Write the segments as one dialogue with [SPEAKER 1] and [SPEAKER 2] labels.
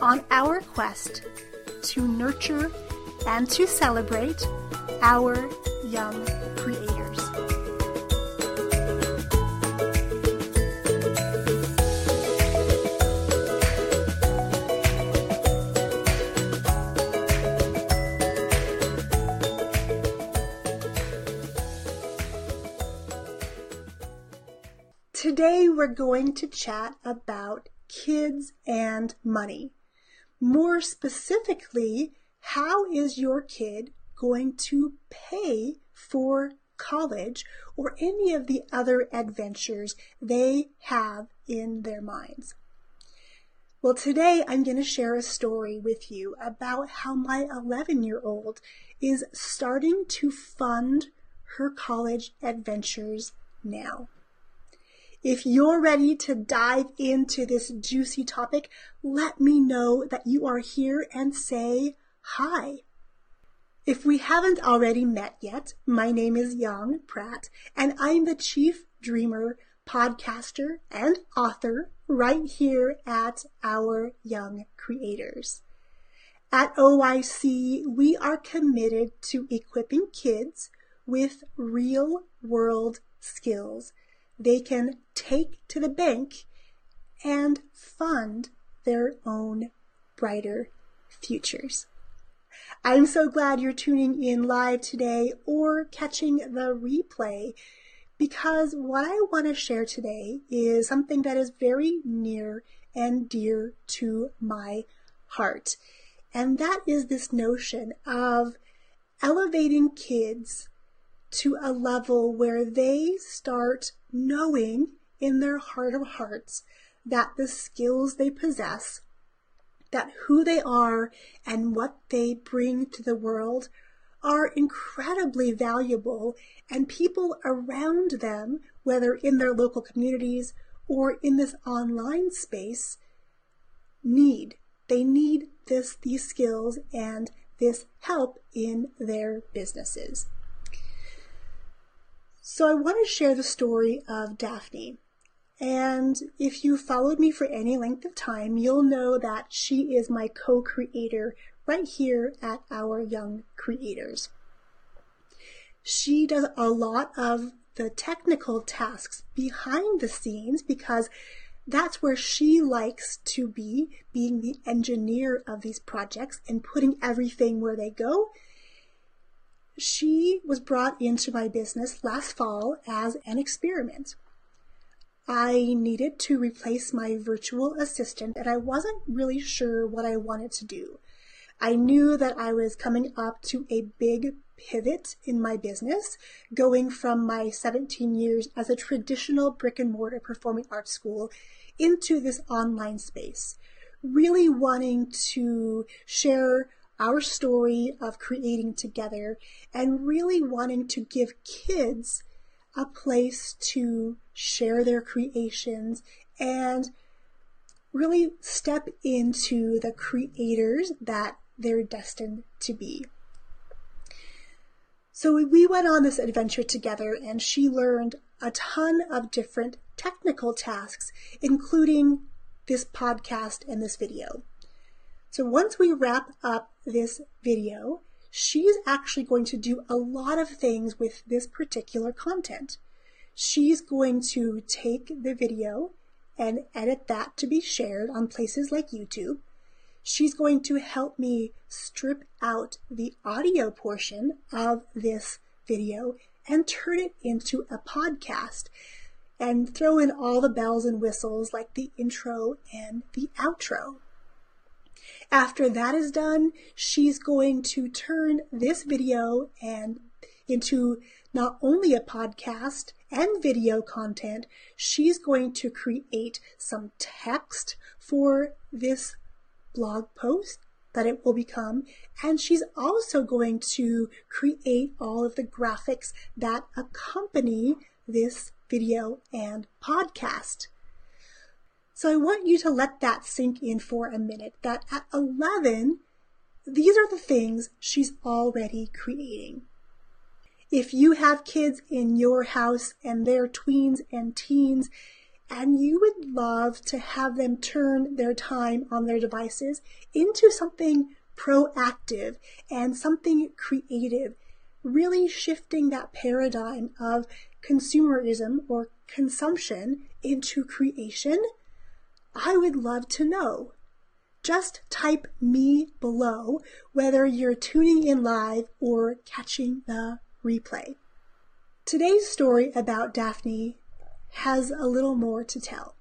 [SPEAKER 1] on our quest to nurture and to celebrate our young creators. Today we're going to chat about kids and money. More specifically, how is your kid going to pay for college or any of the other adventures they have in their minds? Well, today I'm going to share a story with you about how my 11 year old is starting to fund her college adventures now. If you're ready to dive into this juicy topic, let me know that you are here and say hi. If we haven't already met yet, my name is Yong Pratt, and I'm the chief dreamer, podcaster, and author right here at Our Young Creators. At OYC, we are committed to equipping kids with real world skills they can take to the bank and fund their own brighter futures. I'm so glad you're tuning in live today or catching the replay because what I want to share today is something that is very near and dear to my heart. And that is this notion of elevating kids to a level where they start knowing in their heart of hearts that the skills they possess, that who they are and what they bring to the world are incredibly valuable and people around them, whether in their local communities or in this online space, need. They need this, these skills and this help in their businesses. So I want to share the story of Daphne. And if you followed me for any length of time, you'll know that she is my co-creator right here at Our Young Creators. She does a lot of the technical tasks behind the scenes because that's where she likes to be, being the engineer of these projects and putting everything where they go she was brought into my business last fall as an experiment. I needed to replace my virtual assistant and I wasn't really sure what I wanted to do. I knew that I was coming up to a big pivot in my business, going from my 17 years as a traditional brick and mortar performing arts school into this online space. Really wanting to share our story of creating together and really wanting to give kids a place to share their creations and really step into the creators that they're destined to be. So we went on this adventure together and she learned a ton of different technical tasks, including this podcast and this video. So once we wrap up this video, she's actually going to do a lot of things with this particular content. She's going to take the video and edit that to be shared on places like YouTube. she's going to help me strip out the audio portion of this video and turn it into a podcast and throw in all the bells and whistles like the intro and the outro. After that is done, she's going to turn this video and into not only a podcast and video content, she's going to create some text for this blog post that it will become. And she's also going to create all of the graphics that accompany this video and podcast. So I want you to let that sink in for a minute that at 11, these are the things she's already creating. If you have kids in your house and they're tweens and teens, and you would love to have them turn their time on their devices into something proactive and something creative, really shifting that paradigm of consumerism or consumption into creation, I would love to know. Just type me below whether you're tuning in live or catching the replay. Today's story about Daphne has a little more to tell.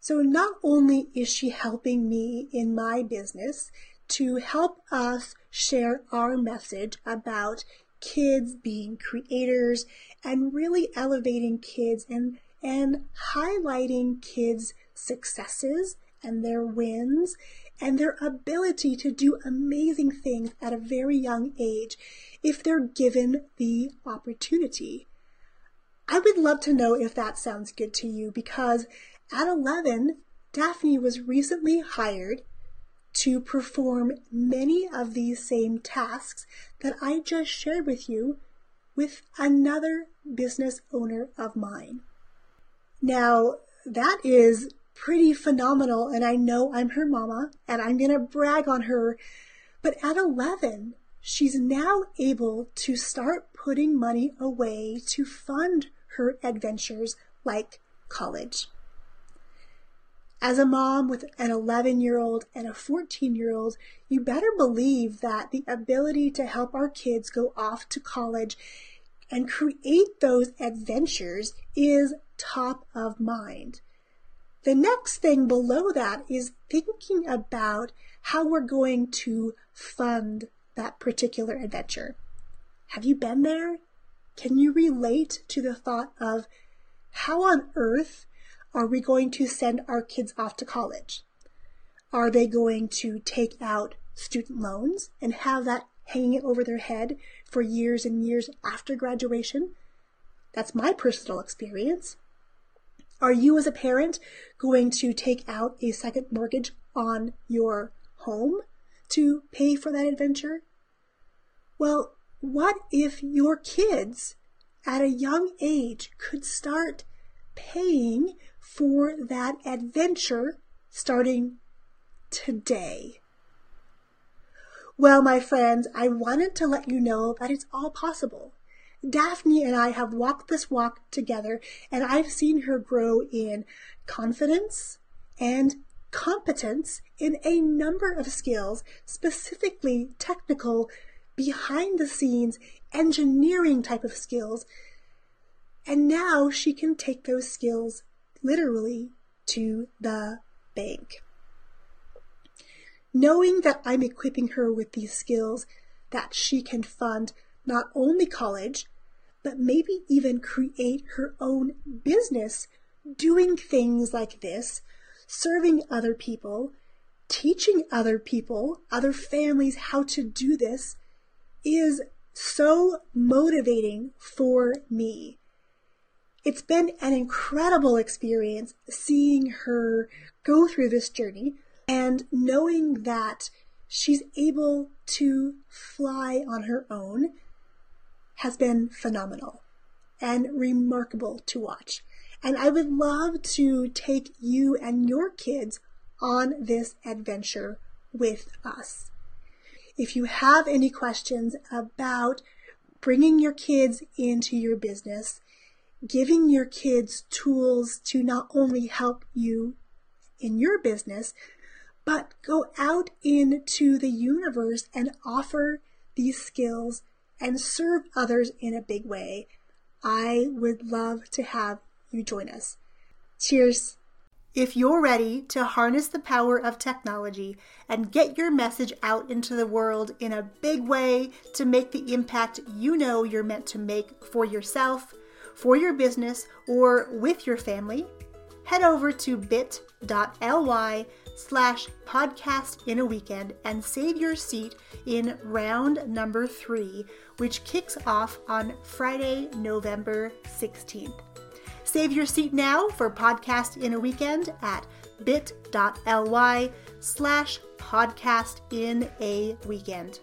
[SPEAKER 1] So not only is she helping me in my business to help us share our message about kids being creators and really elevating kids and and highlighting kids' successes and their wins and their ability to do amazing things at a very young age if they're given the opportunity. I would love to know if that sounds good to you because at 11, Daphne was recently hired to perform many of these same tasks that I just shared with you with another business owner of mine. Now, that is pretty phenomenal, and I know I'm her mama, and I'm going to brag on her. But at 11, she's now able to start putting money away to fund her adventures like college. As a mom with an 11 year old and a 14 year old, you better believe that the ability to help our kids go off to college and create those adventures is top of mind. The next thing below that is thinking about how we're going to fund that particular adventure. Have you been there? Can you relate to the thought of how on earth are we going to send our kids off to college? Are they going to take out student loans and have that hanging over their head for years and years after graduation? That's my personal experience. Are you as a parent going to take out a second mortgage on your home to pay for that adventure? Well, what if your kids at a young age could start paying for that adventure starting today? Well, my friends, I wanted to let you know that it's all possible. Daphne and I have walked this walk together, and I've seen her grow in confidence and competence in a number of skills, specifically technical behind the scenes engineering type of skills. And now she can take those skills literally to the bank. Knowing that I'm equipping her with these skills that she can fund not only college, but maybe even create her own business doing things like this, serving other people, teaching other people, other families how to do this, is so motivating for me. It's been an incredible experience seeing her go through this journey and knowing that she's able to fly on her own has been phenomenal and remarkable to watch. And I would love to take you and your kids on this adventure with us. If you have any questions about bringing your kids into your business, giving your kids tools to not only help you in your business, but go out into the universe and offer these skills and serve others in a big way. I would love to have you join us. Cheers. If you're ready to harness the power of technology and get your message out into the world in a big way to make the impact you know you're meant to make for yourself, for your business, or with your family, head over to bit.ly slash podcast in a weekend and save your seat in round number three, which kicks off on Friday, November 16th. Save your seat now for podcast in a weekend at bit.ly slash podcast in a weekend.